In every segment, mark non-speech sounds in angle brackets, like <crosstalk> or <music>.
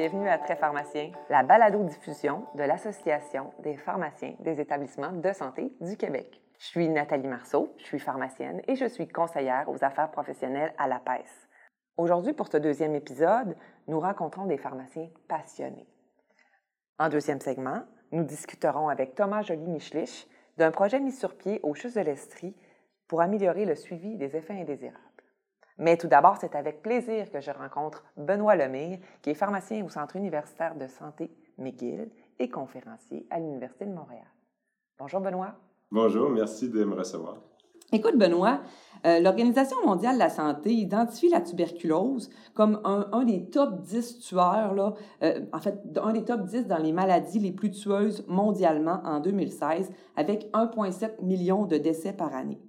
bienvenue à Très Pharmacien, la balado-diffusion de l'Association des pharmaciens des établissements de santé du Québec. Je suis Nathalie Marceau, je suis pharmacienne et je suis conseillère aux affaires professionnelles à la PES. Aujourd'hui, pour ce deuxième épisode, nous rencontrons des pharmaciens passionnés. En deuxième segment, nous discuterons avec Thomas Joly-Michlich d'un projet mis sur pied au CHUS de l'Estrie pour améliorer le suivi des effets indésirables. Mais tout d'abord, c'est avec plaisir que je rencontre Benoît Lemire, qui est pharmacien au Centre universitaire de santé McGill et conférencier à l'Université de Montréal. Bonjour Benoît. Bonjour, merci de me recevoir. Écoute, Benoît, euh, l'Organisation mondiale de la santé identifie la tuberculose comme un, des top 10 tueurs, là, euh, en fait, un des top 10 dans les maladies les plus tueuses mondialement en 2016, avec 1,7 million de décès par année.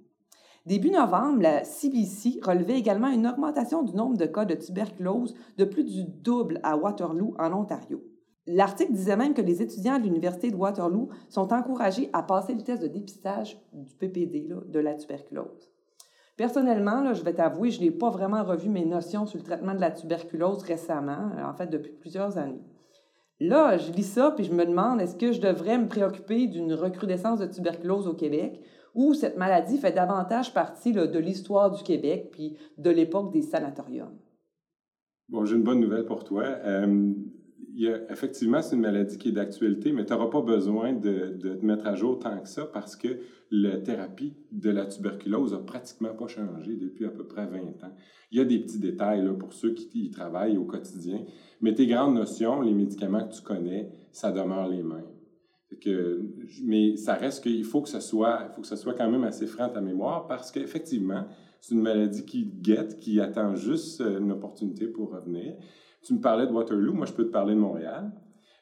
Début novembre, la CBC relevait également une augmentation du nombre de cas de tuberculose de plus du double à Waterloo, en Ontario. L'article disait même que les étudiants de l'Université de Waterloo sont encouragés à passer le test de dépistage du PPD, de la tuberculose. Personnellement, je vais t'avouer, je n'ai pas vraiment revu mes notions sur le traitement de la tuberculose récemment, en fait depuis plusieurs années. Là, je lis ça puis je me demande est-ce que je devrais me préoccuper d'une recrudescence de tuberculose au Québec où cette maladie fait davantage partie de l'histoire du Québec puis de l'époque des sanatoriums? Bon, j'ai une bonne nouvelle pour toi. Euh, effectivement, c'est une maladie qui est d'actualité, mais tu n'auras pas besoin de, te mettre à jour tant que ça parce que la thérapie de la tuberculose n'a pratiquement pas changé depuis à peu près 20 ans. Il y a des petits détails là, pour ceux qui y travaillent au quotidien, mais tes grandes notions, les médicaments que tu connais, ça demeure les mêmes. Mais ça reste qu'il faut que ce soit, faut que ce soit quand même assez franc à mémoire parce qu'effectivement, c'est une maladie qui guette, qui attend juste euh, une opportunité pour revenir. Tu me parlais de Waterloo, moi je peux te parler de Montréal.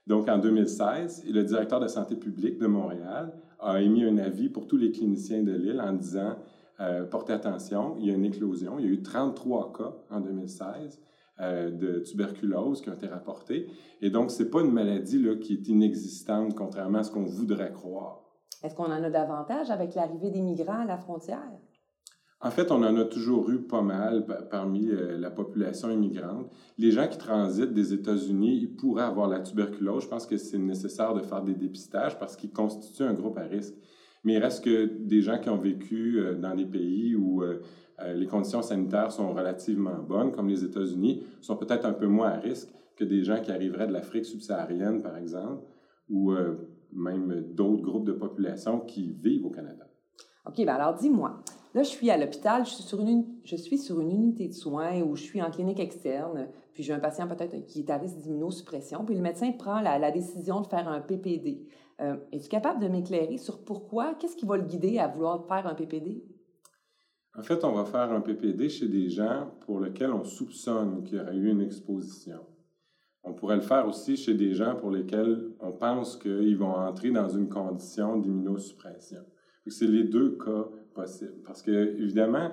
Donc en 2016, le directeur de santé publique de Montréal a émis un avis pour tous les cliniciens de l'île en disant euh, portez attention, il y a une éclosion. Il y a eu 33 cas en 2016. Euh, de tuberculose qui ont été rapportés. Et donc, ce n'est pas une maladie là, qui est inexistante, contrairement à ce qu'on voudrait croire. Est-ce qu'on en a davantage avec l'arrivée des migrants à la frontière? En fait, on en a toujours eu pas mal parmi euh, la population immigrante. Les gens qui transitent des États-Unis, ils pourraient avoir la tuberculose. Je pense que c'est nécessaire de faire des dépistages parce qu'ils constituent un groupe à risque. Mais il reste que des gens qui ont vécu euh, dans des pays où euh, les conditions sanitaires sont relativement bonnes, comme les États-Unis, sont peut-être un peu moins à risque que des gens qui arriveraient de l'Afrique subsaharienne, par exemple, ou même d'autres groupes de population qui vivent au Canada. OK, bien alors dis-moi, là je suis à l'hôpital, je, suis sur une, unité de soins où je suis en clinique externe, puis j'ai un patient peut-être qui est à risque d'immunosuppression, puis le médecin prend la, décision de faire un PPD. Euh, Es-tu capable de m'éclairer sur pourquoi, qu'est-ce qui va le guider à vouloir faire un PPD? En fait, on va faire un PPD chez des gens pour lesquels on soupçonne qu'il y aurait eu une exposition. On pourrait le faire aussi chez des gens pour lesquels on pense qu'ils vont entrer dans une condition d'immunosuppression. C'est les deux cas possibles. Parce que, évidemment,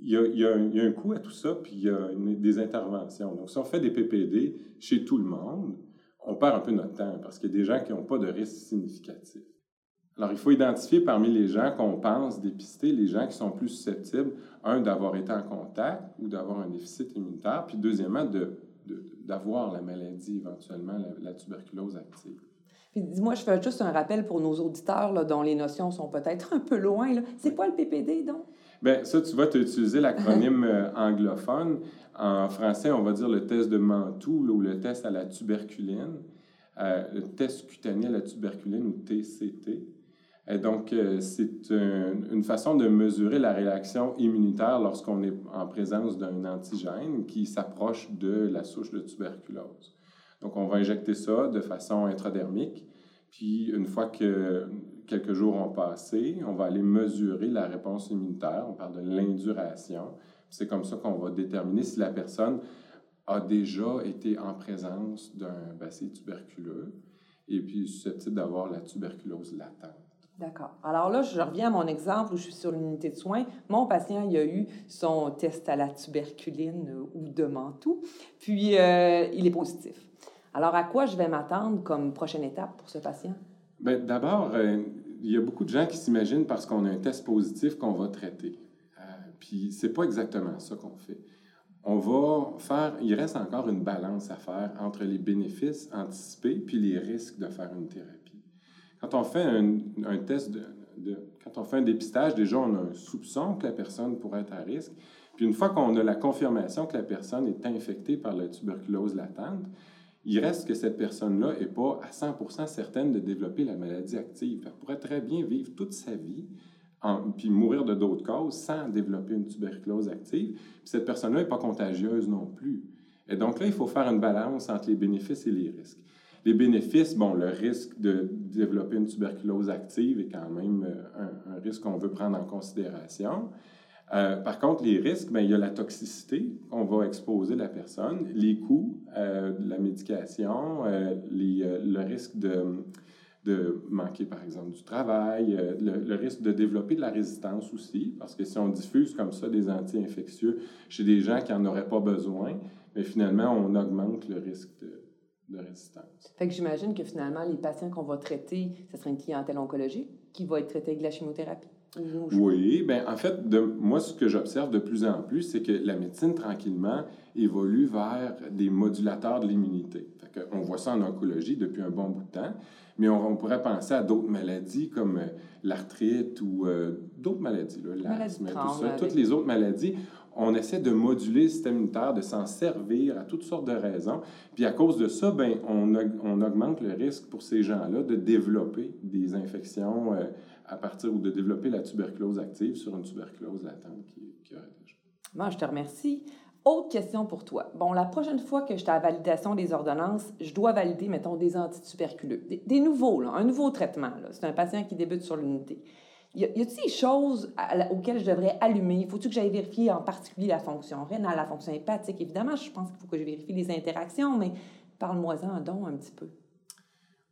il y, a, un, coût à tout ça, puis il y a des interventions. Donc, si on fait des PPD chez tout le monde, on perd un peu notre temps parce qu'il y a des gens qui n'ont pas de risque significatif. Alors, il faut identifier parmi les gens qu'on pense dépister les gens qui sont plus susceptibles, un, d'avoir été en contact ou d'avoir un déficit immunitaire, puis deuxièmement, d'avoir la maladie éventuellement, la, tuberculose active. Puis dis-moi, je fais juste un rappel pour nos auditeurs là, dont les notions sont peut-être un peu loin. C'est quoi le PPD, donc? Bien, ça, tu vas utiliser l'acronyme euh, anglophone. En français, on va dire le test de Mantoux ou le test à la tuberculine, euh, le test cutané à la tuberculine ou TCT. Et donc, euh, c'est une façon de mesurer la réaction immunitaire lorsqu'on est en présence d'un antigène qui s'approche de la souche de tuberculose. Donc, on va injecter ça de façon intradermique. Puis, une fois que quelques jours ont passé, on va aller mesurer la réponse immunitaire. On parle de l'induration. C'est comme ça qu'on va déterminer si la personne a déjà été en présence d'un bacille tuberculeux et puis susceptible d'avoir la tuberculose latente. D'accord. Alors là, je reviens à mon exemple où je suis sur l'unité de soins. Mon patient, il a eu son test à la tuberculine euh, ou de Mantoux, puis euh, il est positif. Alors, à quoi je vais m'attendre comme prochaine étape pour ce patient? Bien, d'abord, euh, il y a beaucoup de gens qui s'imaginent parce qu'on a un test positif qu'on va traiter. puis, c'est pas exactement ça qu'on fait. on va faire, il reste encore une balance à faire entre les bénéfices anticipés puis les risques de faire une thérapie. Quand on fait un, test de, quand on fait un dépistage, déjà on a un soupçon que la personne pourrait être à risque. Puis une fois qu'on a la confirmation que la personne est infectée par la tuberculose latente, il reste que cette personne-là n'est pas à 100% certaine de développer la maladie active. Elle pourrait très bien vivre toute sa vie puis mourir de d'autres causes sans développer une tuberculose active. Puis cette personne-là n'est pas contagieuse non plus. Et donc là, il faut faire une balance entre les bénéfices et les risques. Les bénéfices, bon, le risque de développer une tuberculose active est quand même euh, un, risque qu'on veut prendre en considération. Euh, par contre, les risques, bien, il y a la toxicité qu'on va exposer la personne, les coûts euh, de la médication, le risque de de manquer, par exemple, du travail, euh, le, risque de développer de la résistance aussi, parce que si on diffuse comme ça des anti-infectieux chez des gens qui n'en auraient pas besoin, mais finalement, on augmente le risque de, de résistance. Fait que j'imagine que finalement, les patients qu'on va traiter, ce serait une clientèle oncologique qui va être traitée avec la chimiothérapie? Oui, ben en fait, de, moi, ce que j'observe de plus en plus, c'est que la médecine, tranquillement, évolue vers des modulateurs de l'immunité. On voit ça en oncologie depuis un bon bout de temps, mais on, pourrait penser à d'autres maladies comme euh, l'arthrite ou euh, d'autres maladies, l'asthme, tout ça, toutes les autres maladies. On essaie de moduler le système immunitaire, de s'en servir à toutes sortes de raisons. Puis à cause de ça, ben, on, on augmente le risque pour ces gens-là de développer des infections. Euh, à partir ou de développer la tuberculose active sur une tuberculose latente qui, qui aurait déjà. Bon, je te remercie. Autre question pour toi. Bon, la prochaine fois que je à la validation des ordonnances, je dois valider, mettons, des antituberculeux. Des, des nouveaux, un nouveau traitement. C'est un patient qui débute sur l'unité. Y a-t-il des choses auxquelles je devrais allumer? Faut-il que j'aille vérifier en particulier la fonction rénale, la fonction hépatique? Évidemment, je pense qu'il faut que je vérifie les interactions, mais parle-moi-en donc un petit peu.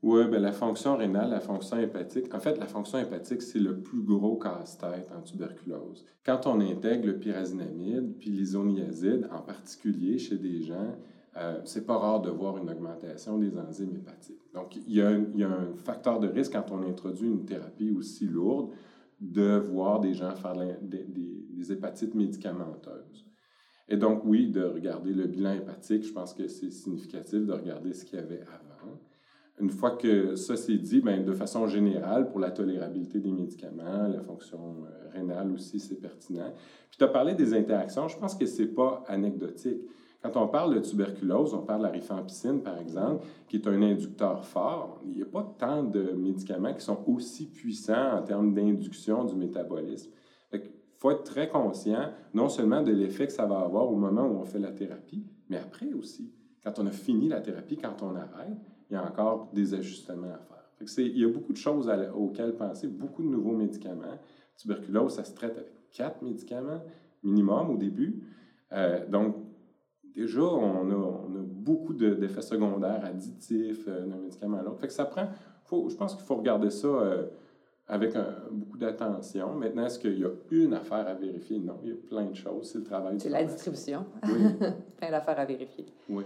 Oui, bien, la fonction rénale, la fonction hépatique. En fait, la fonction hépatique, c'est le plus gros casse-tête en tuberculose. Quand on intègre le pyrazinamide puis l'isoniazide, en particulier chez des gens, euh, c'est pas rare de voir une augmentation des enzymes hépatiques. Donc, il y, a un, facteur de risque quand on introduit une thérapie aussi lourde de voir des gens faire des hépatites médicamenteuses. Et donc, oui, de regarder le bilan hépatique, je pense que c'est significatif de regarder ce qu'il y avait avant. Une fois que ça c'est dit, bien, de façon générale, pour la tolérabilité des médicaments, la fonction euh, rénale aussi, c'est pertinent. Puis tu as parlé des interactions, je pense que ce n'est pas anecdotique. Quand on parle de tuberculose, on parle de la rifampicine, par exemple, qui est un inducteur fort. Il n'y a pas tant de médicaments qui sont aussi puissants en termes d'induction du métabolisme. Il faut être très conscient non seulement de l'effet que ça va avoir au moment où on fait la thérapie, mais après aussi. Quand on a fini la thérapie, quand on arrête, il y a encore des ajustements à faire. il y a beaucoup de choses auxquelles penser, beaucoup de nouveaux médicaments. Tuberculose, ça se traite avec quatre médicaments minimum au début. Euh, donc, déjà, on a, on a beaucoup d'effets secondaires additifs euh, d'un médicament à l'autre. Fait que ça prend, faut, je pense qu'il faut regarder ça euh, avec beaucoup d'attention. Maintenant, est-ce qu'il y a une affaire à vérifier? Non, il y a plein de choses. C'est le travail. C'est la distribution. Oui. <laughs> plein d'affaires à vérifier. Oui.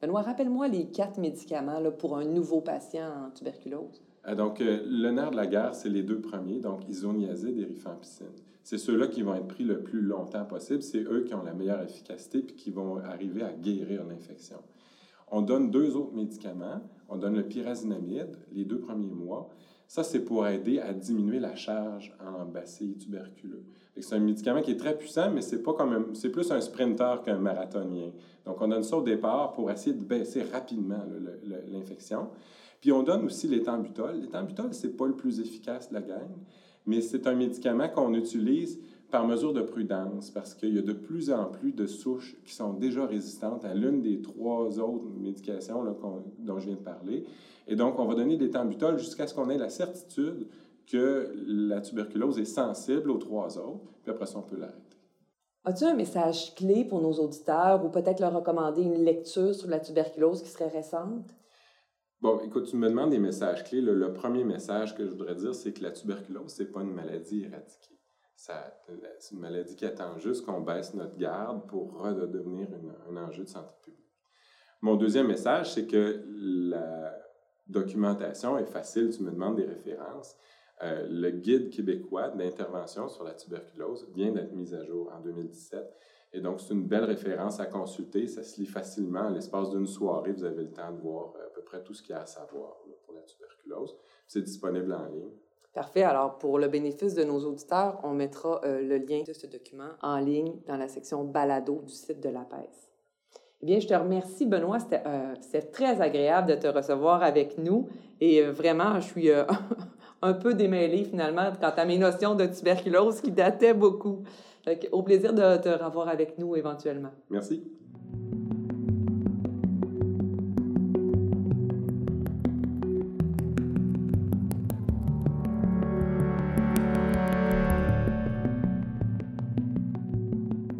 Benoît, rappelle-moi les quatre médicaments pour un nouveau patient en tuberculose. Euh, donc, euh, le nerf de la guerre, c'est les deux premiers, donc isoniazide et rifampicine. C'est ceux-là qui vont être pris le plus longtemps possible. C'est eux qui ont la meilleure efficacité puis qui vont arriver à guérir l'infection. On donne deux autres médicaments. On donne le pyrazinamide les deux premiers mois. Ça, c'est pour aider à diminuer la charge en bacilles tuberculeux. C'est un médicament qui est très puissant, mais c'est plus un sprinter qu'un marathonien. Donc, on donne ça au départ pour essayer de baisser rapidement l'infection. Puis, on donne aussi l'éthambutol. L'éthambutol, c'est pas le plus efficace de la gang, mais c'est un médicament qu'on utilise par mesure de prudence, parce qu'il y a de plus en plus de souches qui sont déjà résistantes à l'une des trois autres médications dont je viens de parler. Et donc, on va donner des tambutol jusqu'à ce qu'on ait la certitude que la tuberculose est sensible aux trois autres, puis après ça, on peut l'arrêter. As-tu un message clé pour nos auditeurs ou peut-être leur recommander une lecture sur la tuberculose qui serait récente? Bon, écoute, tu me demandes des messages clés. Le, le premier message que je voudrais dire, c'est que la tuberculose, ce n'est pas une maladie éradiquée c'est une maladie qui attend juste qu'on baisse notre garde pour redevenir un enjeu de santé publique. Mon deuxième message, c'est que la documentation est facile. Tu me demandes des références. Euh, le guide québécois d'intervention sur la tuberculose vient d'être mis à jour en 2017. Et donc, c'est une belle référence à consulter. Ça se lit facilement. L'espace d'une soirée, vous avez le temps de voir à peu près tout ce qu'il y a à savoir pour la tuberculose. C'est disponible en ligne. Parfait. Alors, pour le bénéfice de nos auditeurs, on mettra euh, le lien de ce document en ligne dans la section balado du site de la PES. Eh bien, je te remercie, Benoît. C'était euh, très agréable de te recevoir avec nous. Et euh, vraiment, je suis <laughs> un peu démêlée finalement quant à mes notions de tuberculose qui dataient beaucoup. au plaisir de te revoir avec nous éventuellement. Merci.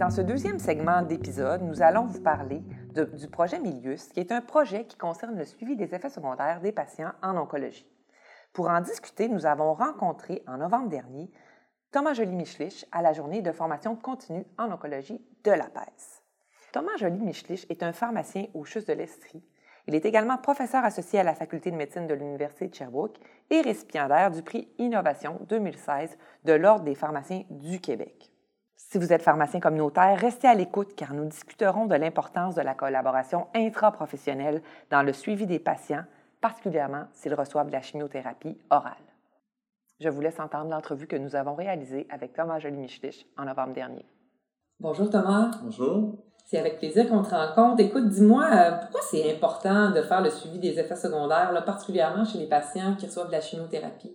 Dans ce deuxième segment d'épisode, nous allons vous parler du projet Milius, qui est un projet qui concerne le suivi des effets secondaires des patients en oncologie. Pour en discuter, nous avons rencontré en novembre dernier Thomas Joly-Michlich à la journée de formation continue en oncologie de la PES. Thomas Joly-Michlich est un pharmacien au CHUS de l'Estrie. Il est également professeur associé à la faculté de médecine de l'Université de Sherbrooke et récipiendaire du prix Innovation 2016 de l'Ordre des pharmaciens du Québec. Si vous êtes pharmacien communautaire, restez à l'écoute car nous discuterons de l'importance de la collaboration intraprofessionnelle dans le suivi des patients, particulièrement s'ils reçoivent de la chimiothérapie orale. Je vous laisse entendre l'entrevue que nous avveau réalisée avec Thomas Joly-Michlich en novembre dernier. Bonjour Thomas. Bonjour. C'est avec plaisir qu'on te rencontre. Écoute, dis-moi, euh, pourquoi c'est important de faire le suivi des effets secondaires, particulièrement chez les patients qui reçoivent de la chimiothérapie?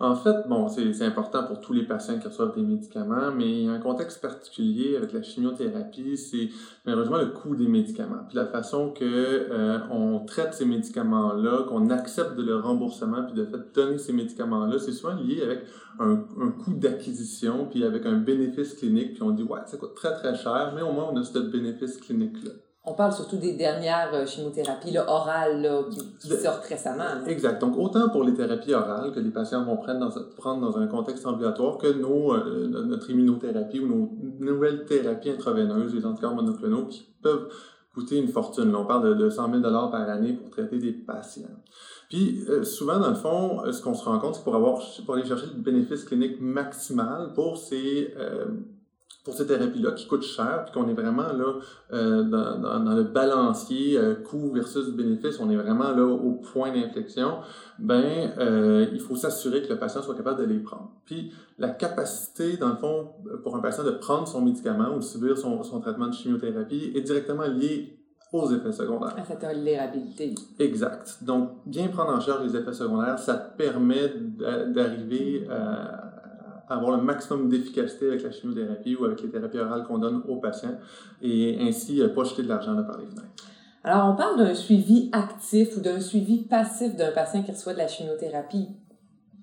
En fait, bon, c'est important pour tous les patients qui reçoivent des médicaments, mais il y a un contexte particulier avec la chimiothérapie, c'est malheureusement le coût des médicaments, puis la façon que euh, on traite ces médicaments-là, qu'on accepte de leur remboursement, puis de fait donner ces médicaments-là, c'est souvent lié avec un, un coût d'acquisition, puis avec un bénéfice clinique, puis on dit ouais, ça coûte très très cher, mais au moins on a ce bénéfice clinique-là. On parle surtout des dernières euh, chimiothérapies orales qui, sortent récemment. Exact. Donc, autant pour les thérapies orales que les patients vont prendre dans, prendre dans un contexte ambulatoire que nos, euh, notre immunothérapie ou nos nouvelles thérapies intraveineuses, les anticorps monoclonaux, qui peuvent coûter une fortune. on parle de, 100 000 par année pour traiter des patients. Puis, euh, souvent, dans le fond, ce qu'on se rend compte, c'est pour, avoir, pour aller chercher le bénéfice clinique maximal pour ces pour ces thérapies-là qui coûtent cher, puis qu'on est vraiment là euh, dans, dans, le balancier euh, coût versus bénéfice, on est vraiment là au point d'inflexion, ben euh, il faut s'assurer que le patient soit capable de les prendre. Puis la capacité, dans le fond, pour un patient de prendre son médicament ou de subir son, son traitement de chimiothérapie est directement lié aux effets secondaires. À cette tolérabilité. Exact. Donc, bien prendre en charge les effets secondaires, ça permet d'arriver à avoir le maximum d'efficacité avec la chimiothérapie ou avec les thérapies orales qu'on donne aux patients et ainsi euh, pas jeter de l'argent par les fenêtres. Alors, on parle d'un suivi actif ou d'un suivi passif d'un patient qui reçoit de la chimiothérapie.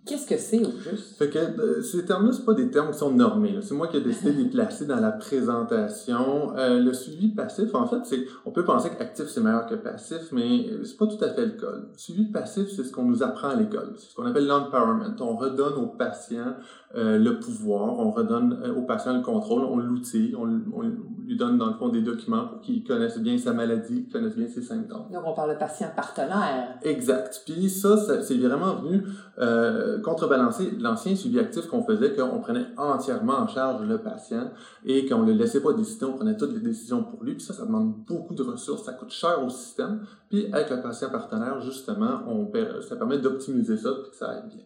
Qu'est-ce que c'est au juste? Fait que euh, ces termes-là, ce pas des termes qui sont normés. C'est moi qui ai décidé de les placer dans la présentation. Euh, le suivi passif, en fait, c'est on peut penser qu'actif, c'est meilleur que passif, mais c'est pas tout à fait le cas. Le suivi passif, c'est ce qu'on nous apprend à l'école. C'est ce qu'on appelle l'empowerment. On redonne aux patients euh, le pouvoir, on redonne euh, au patient le contrôle, on l'outille, on, lui donne dans le fond des documents pour qu'il connaisse bien sa maladie, qu'il connaisse bien ses symptômes. Donc on parle de patient partenaire. Exact. Puis ça, c'est vraiment venu euh, contrebalancer l'ancien suivi actif qu'on faisait, qu'on prenait entièrement en charge le patient et qu'on ne le laissait pas décider, on prenait toutes les décisions pour lui. Puis ça, ça demande beaucoup de ressources, ça coûte cher au système. Puis avec le patient partenaire, justement, ça permet d'optimiser ça et que ça aille bien.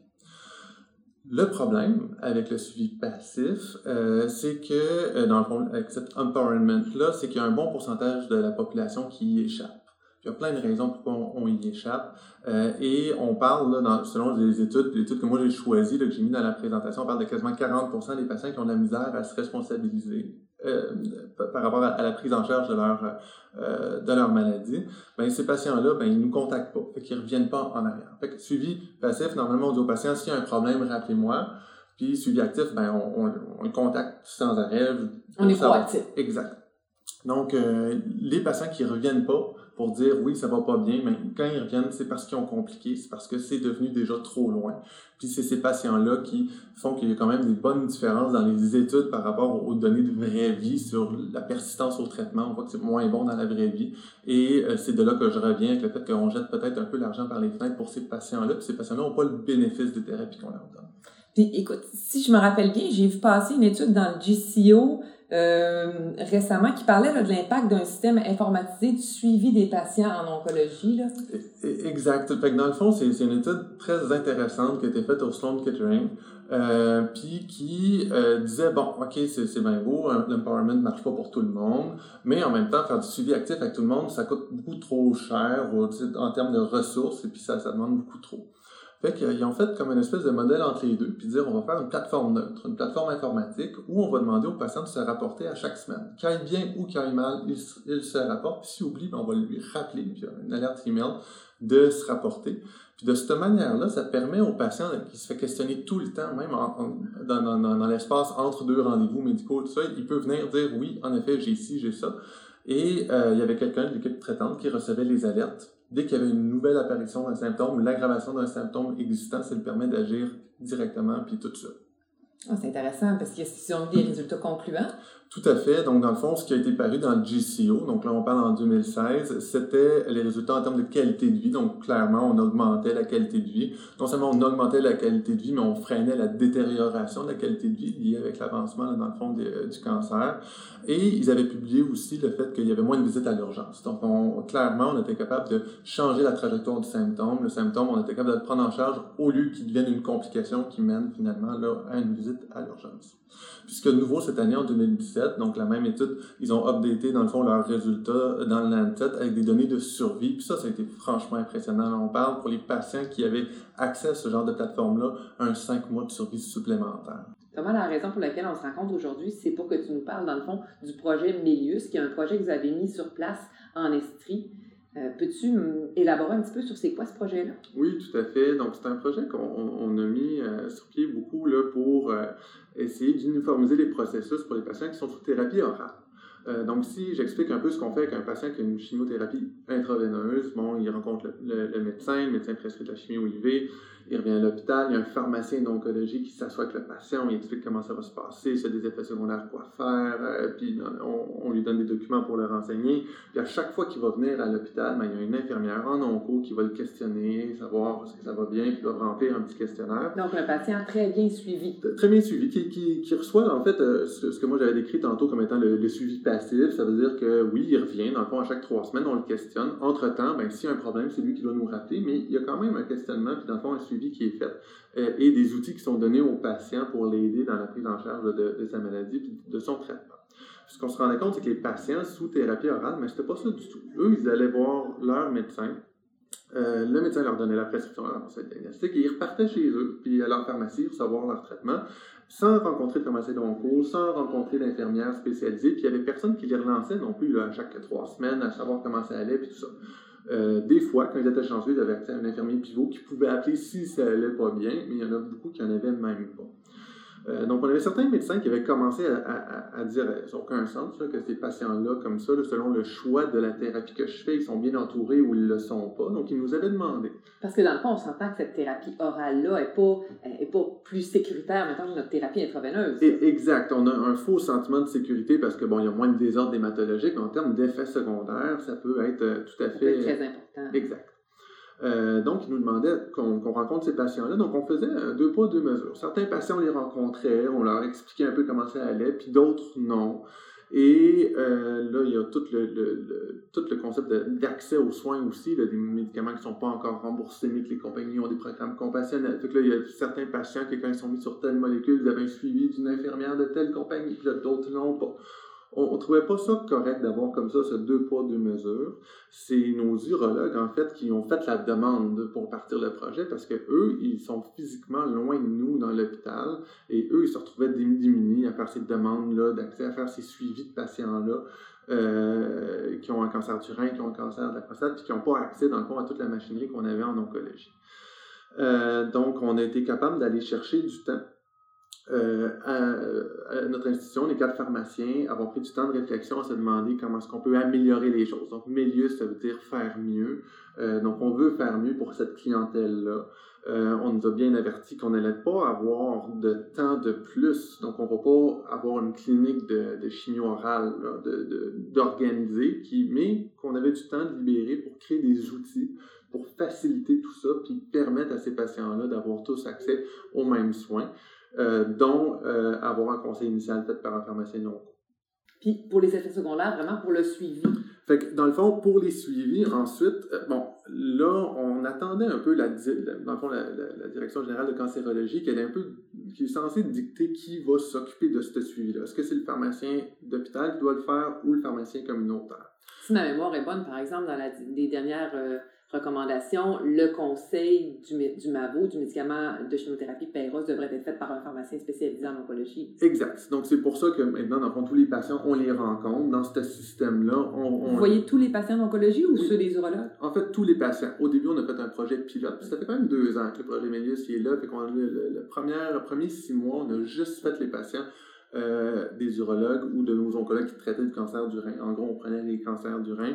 Le problème avec le suivi passif, euh, c'est que, euh, dans le fond, avec cet empowerment-là, c'est qu'il y a un bon pourcentage de la population qui y échappe. Il y a plein de raisons pourquoi on, y échappe. Euh, et on parle, là, dans, selon les études, l'étude que moi j'ai choisie, que j'ai mis dans la présentation, on parle de quasiment 40 des patients qui ont de la misère à se responsabiliser euh, par rapport à, la prise en charge de leur, euh, de leur maladie, ben, ces patients-là, ben, ils ne nous contactent pas, fait qu'ils ne reviennent pas en arrière. Fait que suivi passif, normalement, on dit aux patients, s'il y a un problème, rappelez-moi. Puis suivi actif, ben, on, on, le contacte sans arrêt. On est proactif. Exact. Donc, euh, les patients qui ne reviennent pas, pour dire oui, ça va pas bien, mais quand ils reviennent, c'est parce qu'ils ont compliqué, c'est parce que c'est devenu déjà trop loin. Puis c'est ces patients-là qui font qu'il y a quand même des bonnes différences dans les études par rapport aux données de vraie vie sur la persistance au traitement. On voit que c'est moins bon dans la vraie vie. Et euh, c'est de là que je reviens avec le fait qu'on jette peut-être un peu l'argent par les fenêtres pour ces patients-là. Puis ces patients-là n'ont pas le bénéfice des thérapies qu'on leur donne. Puis écoute, si je me rappelle bien, j'ai vu passer une étude dans le GCO euh, récemment qui parlait de l'impact d'un système informatisé du suivi des patients en oncologie. Là. E, e, exact. Fait dans le fond, c'est une étude très intéressante qui a été faite au Sloan Kettering. Euh, puis qui euh, disait bon, ok, c'est bien beau, l'empowerment ne marche pas pour tout le monde, mais en même temps, faire du suivi actif avec tout le monde, ça coûte beaucoup trop cher en termes de ressources, et puis ça demande beaucoup trop. Fait qu'ils ont fait comme une espèce de modèle entre les deux, puis dire on va faire une plateforme neutre, une plateforme informatique où on va demander aux patients de se rapporter à chaque semaine. Qu'il aille bien ou qu'il aille mal, il, se rapporte, puis s'il oublie, ben, on va lui rappeler via une alerte email de se rapporter. Puis de cette manière-là, ça permet aux patients qui se fait questionner tout le temps, même dans, l'espace entre deux rendez-vous médicaux, tout ça, il peut venir dire oui, en effet, j'ai ci, j'ai ça. Et euh, il y avait quelqu'un de l'équipe traitante qui recevait les alertes dès qu'il y avait une nouvelle apparition d'un symptôme ou l'aggravation d'un symptôme existant, ça lui permet d'agir directement, puis tout ça. Ah, c'est intéressant parce qu'ils ont eu des résultats concluants. Tout à fait. Donc, dans le fond, ce qui a été paru dans le GCO, donc là, on parle en 2016, c'était les résultats en termes de qualité de vie. Donc, clairement, on augmentait la qualité de vie. Non seulement on augmentait la qualité de vie, mais on freinait la détérioration de la qualité de vie liée avec l'avancement, dans le fond, euh, du cancer. Et ils avaient publié aussi le fait qu'il y avait moins de visites à l'urgence. Donc, on, clairement, on était capable de changer la trajectoire du symptôme. Le symptôme, on était capable de le prendre en charge au lieu qu'il devienne une complication qui mène finalement là, à une visite à l'urgence. Puisque nouveau, cette année, en 2017, donc la même étude, ils ont updaté, dans le fond, leurs résultats dans le Lancet avec des données de survie. Puis ça, ça a été franchement impressionnant. on parle pour les patients qui avaient accès à ce genre de plateforme-là, un 5 mois de survie supplémentaire. Vraiment, la raison pour laquelle on se rencontre aujourd'hui, c'est pour que tu nous parles, dans le fond, du projet Mélius, qui est un projet que vous avez mis sur place en Estrie. Euh, peux-tu élaborer un petit peu sur c'est quoi ce projet-là? Oui, tout à fait. Donc, c'est un projet qu'on a mis euh, sur pied beaucoup là, pour euh, essayer d'uniformiser les processus pour les patients qui sont sous thérapie orale. donc, si j'explique un peu ce qu'on fait avec un patient qui a une chimiothérapie intraveineuse, bon, il rencontre le, médecin, le médecin prescrit la chimio IV, il revient à l'hôpital, il y a un pharmacien d'oncologie qui s'assoit avec le patient, lui explique comment ça va se passer, s'il y a des effets secondaires, quoi faire, euh, puis on, lui donne des documents pour le renseigner. Puis à chaque fois qu'il va venir à l'hôpital, ben, il y a une infirmière en onco qui va le questionner, savoir si ça va bien, puis il va remplir un petit questionnaire. Donc un patient très bien suivi. Très bien suivi, qui, qui, qui reçoit en fait euh, ce, que moi j'avais décrit tantôt comme étant le, suivi passif. Ça veut dire que oui, il revient, dans le fond, à chaque trois semaines, on le questionne. Entre-temps, ben, s'il y a un problème, c'est lui qui doit nous rappeler, mais il y a quand même un questionnement, puis dans le fond, un suivi qui est fait euh, et des outils qui sont donnés aux patients pour l'aider dans la prise en charge de, sa maladie et de son traitement. Ce qu'on se rendait compte, c'est que les patients sous thérapie orale, mais c'était pas ça du tout. Eux, ils allaient voir leur médecin. Euh, le médecin leur donnait la prescription, leur diagnostic, et ils repartaient chez eux, puis à leur pharmacie, recevoir leur traitement, sans rencontrer le pharmacien d'onco, sans rencontrer l'infirmière spécialisée, puis il n'y avait personne qui les relançait non plus à chaque trois semaines, à savoir comment ça allait, puis tout ça. Euh, des fois, quand ils étaient chanceux, ils avaient accès à un infirmier pivot qui pouvait appeler si ça allait pas bien, mais il y en a beaucoup qui en avaient même pas. Euh, donc, on avait certains médecins qui avaient commencé à, dire, ça n'a aucun sens, que ces patients-là, comme ça, selon le choix de la thérapie que je fais, ils sont bien entourés ou ils ne le sont pas. Donc, ils nous avaient demandé. Parce que dans le fond, on s'entend que cette thérapie orale-là n'est pas, est pas plus sécuritaire maintenant que notre thérapie intraveineuse. Et, exact. On a un faux sentiment de sécurité parce que, bon, il y a moins de désordres hématologiques, mais en termes d'effets secondaires, ça peut être euh, tout à fait. Ça peut être très important. Exact. Euh, donc, ils nous demandaient qu'on rencontre ces patients-là. Donc, on faisait deux pas, deux mesures. Certains patients, on les rencontrait, on leur expliquait un peu comment ça allait, puis d'autres, non. Et euh, là, il y a tout le, tout le concept d'accès aux soins aussi, des médicaments qui ne sont pas encore remboursés, mais que les compagnies ont des programmes compassionnels. Fait que là, il y a certains patients qui, quand ils sont mis sur telle molécule, ils avaient un suivi d'une infirmière de telle compagnie, puis d'autres non pas on ne trouvait pas ça correct d'avoir comme ça ce deux poids, deux mesures. C'est nos urologues, en fait, qui ont fait la demande pour partir le projet parce que eux, ils sont physiquement loin de nous dans l'hôpital et eux, ils se retrouvaient démunis à faire ces demandes-là, d'accès à faire ces suivis de patients-là. Euh, qui ont un cancer du rein, qui ont un cancer de la prostate, puis qui n'ont pas accès, dans le fond, à toute la machinerie qu'on avait en oncologie. Euh, donc, on a été capable d'aller chercher du temps euh, à, notre institution, les quatre pharmaciens avons pris du temps de réflexion à se demander comment est-ce qu'on peut améliorer les choses. Donc, milieu, ça veut dire faire mieux. Euh, donc, on veut faire mieux pour cette clientèle-là. Euh, on nous a bien averti qu'on n'allait pas avoir de temps de plus. Donc, on ne va pas avoir une clinique de, de chimio orale d'organiser, mais qu'on avait du temps de libérer pour créer des outils pour faciliter tout ça, puis permettre à ces patients-là d'avoir tous accès aux mêmes soins. Euh, dont euh, avoir un conseil initial fait par un pharmacien non Puis pour les effets secondaires, vraiment pour le suivi. Fait que dans le fond, pour les suivis, ensuite, euh, bon, là, on attendait un peu la, dans le fond, la, la, direction générale de cancérologie qui est un peu, qui est censée dicter qui va s'occuper de ce suivi-là. Est-ce que c'est le pharmacien d'hôpital qui doit le faire ou le pharmacien communautaire? Si ma mémoire est bonne, par exemple, dans les dernières euh, recommandation, le conseil du, du MAVO, du médicament de chimiothérapie Peyros, devrait être fait par un pharmacien spécialisé en oncologie. Exact. Donc, c'est pour ça que maintenant, dans le fond, tous les patients, on les rencontre dans ce système-là. On, Vous voyez tous les patients d'oncologie ou ceux des urologues? En fait, tous les patients. Au début, on a fait un projet pilote, puis ça fait quand même deux ans que le projet Mélius est là. Fait qu'on le, le, le, premier, le premier six mois, on a juste fait les patients euh, des urologues ou de nos oncologues qui traitaient du cancer du rein. En gros, on prenait les cancers du rein.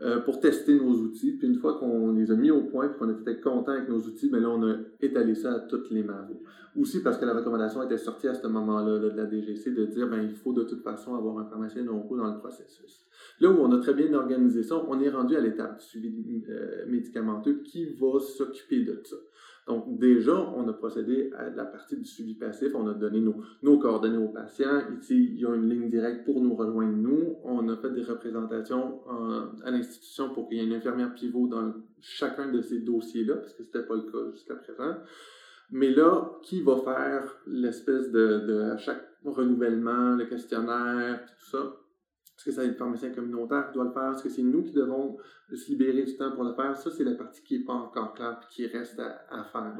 Euh, pour tester nos outils. Puis une fois qu'on les a mis au point et qu'on était content avec nos outils, bien là, on a étalé ça à toutes les MAVO. Aussi parce que la recommandation était sortie à ce moment-là de la DGC de dire ben il faut de toute façon avoir un pharmacien onco dans le processus. Là où on a très bien organisé ça, on est rendu à l'étape du suivi euh, médicamenteux qui va s'occuper de ça. Donc, déjà, on a procédé à la partie du suivi passif. On a donné nos, coordonnées aux patients. Ici, il y a une ligne directe pour nous rejoindre, nous. On a fait des représentations à l'institution pour qu'il y ait une infirmière pivot dans chacun de ces dossiers-là, parce que ce n'était pas le cas jusqu'à présent. Mais là, qui va faire l'espèce de, chaque renouvellement, le questionnaire, tout ça? Est-ce que c'est le pharmacien communautaire qui doit le faire? Est-ce que c'est nous qui devons se libérer du temps pour le faire? Ça, c'est la partie qui n'est pas encore claire et qui reste à, faire.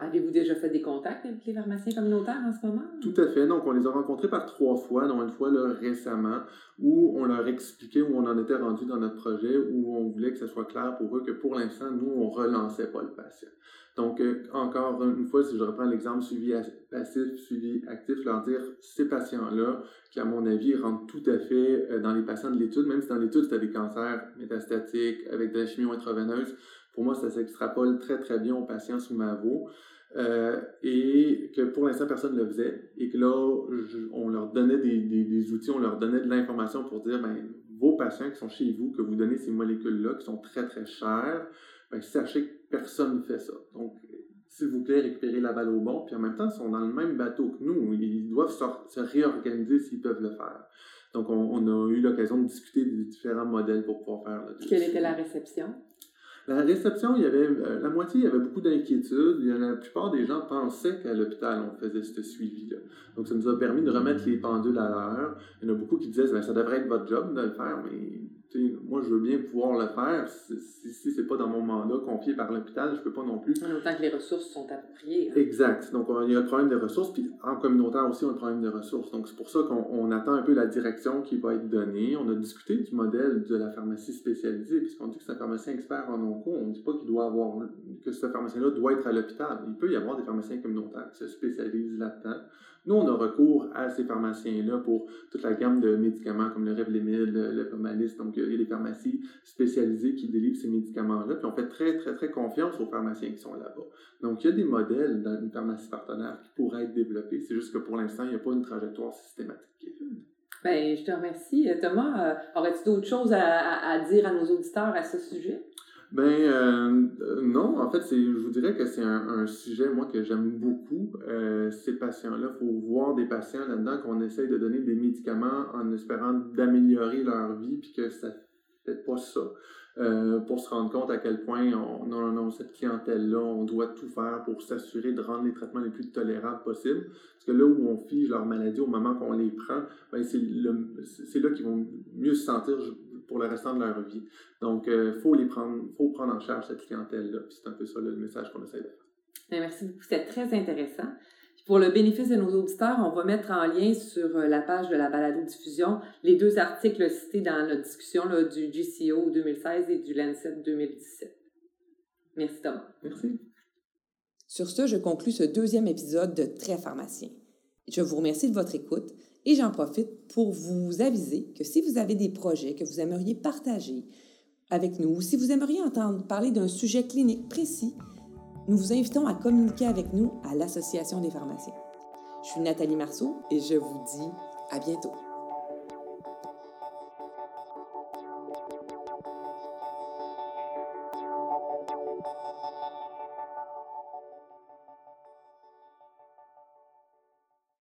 Avez-vous déjà fait des contacts avec les pharmaciens communautaires en ce moment? Tout à fait. Donc, on les a rencontrés par trois fois, dont une fois là, récemment, où on leur expliquait où on en était rendu dans notre projet, où on voulait que ce soit clair pour eux que pour l'instant, nous, on ne relançait pas le patient. Donc, euh, encore une fois, si je reprends l'exemple suivi passif, suivi actif, leur dire ces patients-là, qui à mon avis rentrent tout à fait dans les patients de l'étude, même si dans l'étude c'était des cancers métastatiques avec de la chimio intraveineuse, pour moi ça s'extrapole très très bien aux patients sous MAVO. Euh, et que pour l'instant personne ne le faisait et que là on leur donnait des, des, des, outils, on leur donnait de l'information pour dire ben, vos patients qui sont chez vous, que vous donnez ces molécules-là qui sont très très chères, ben, sachez que personne ne fait ça. Donc, s'il vous plaît, récupérez la balle au bon. Puis en même temps, ils sont dans le même bateau que nous. Ils doivent se, réorganiser s'ils peuvent le faire. Donc, on, a eu l'occasion de discuter des différents modèles pour pouvoir faire le Quelle était la réception? La réception, il y avait euh, la moitié, il y avait beaucoup d'inquiétudes. La plupart des gens pensaient qu'à l'hôpital, on faisait ce suivi-là. Donc, ça nous a permis de remettre les pendules à l'heure. Il y en a beaucoup qui disaient, ben, ça devrait être votre job de le faire, mais moi, je veux bien pouvoir le faire. Si, si, c'est pas dans mon mandat confié par l'hôpital, je peux pas non plus. Autant que les ressources sont appropriées. Hein. Exact. Donc, il y a le problème des ressources, puis en communautaire aussi, on a le problème des ressources. Donc, c'est pour ça qu'on attend un peu la direction qui va être donnée. On a discuté du modèle de la pharmacie spécialisée, puisqu'on dit que c'est un pharmacien expert en onco. On ne dit pas qu'il doit avoir, que ce pharmacien-là doit être à l'hôpital. Il peut y avoir des pharmaciens communautaires qui se spécialisent là-dedans. Nous, on a recours à ces pharmaciens-là pour toute la gamme de médicaments comme le Revlimid, le, le Pomalis. Donc, il y a des pharmacies spécialisées qui délivrent ces médicaments-là. Puis, on fait très, très, très confiance aux pharmaciens qui sont là-bas. Donc, il y a des modèles dans une pharmacie partenaire qui pourraient être développés. C'est juste que pour l'instant, il n'y a pas une trajectoire systématique. Bien, je te remercie. Thomas, euh, aurais-tu d'autres choses à dire à nos auditeurs à ce sujet? Ben euh, non, en fait, je vous dirais que c'est un, sujet, moi, que j'aime beaucoup. Euh, ces patients-là, il faut voir des patients là-dedans qu'on essaye de donner des médicaments en espérant d'améliorer leur vie, puis que ça fait pas ça. Euh, pour se rendre compte à quel point on, non, non, cette clientèle-là, on doit tout faire pour s'assurer de rendre les traitements les plus tolérables possibles. Parce que là où on fige leur maladie au moment qu'on les prend, ben c'est, c'est là qu'ils vont mieux se sentir pour le restant de leur vie. Donc, il euh, faut les prendre, faut prendre en charge cette clientèle-là. C'est un peu ça le message qu'on essaie de faire. Ben, merci beaucoup, c'était très intéressant. Pour le bénéfice de nos auditeurs, on va mettre en lien sur euh, la page de la balado-diffusion les deux articles cités dans la discussion là, du GCO 2016 et du Lancet 2017. Merci Thomas. Merci. Sur ce, je conclus ce deuxième épisode de Très pharmacien. Je vous remercie de votre écoute et j'en profite pour vous aviser que si vous avez des projets que vous aimeriez partager avec nous, ou si vous aimeriez entendre parler d'un sujet clinique précis, nous vous invitons à communiquer avec nous à l'Association des pharmaciens. Je suis Nathalie Marceau et je vous dis à bientôt.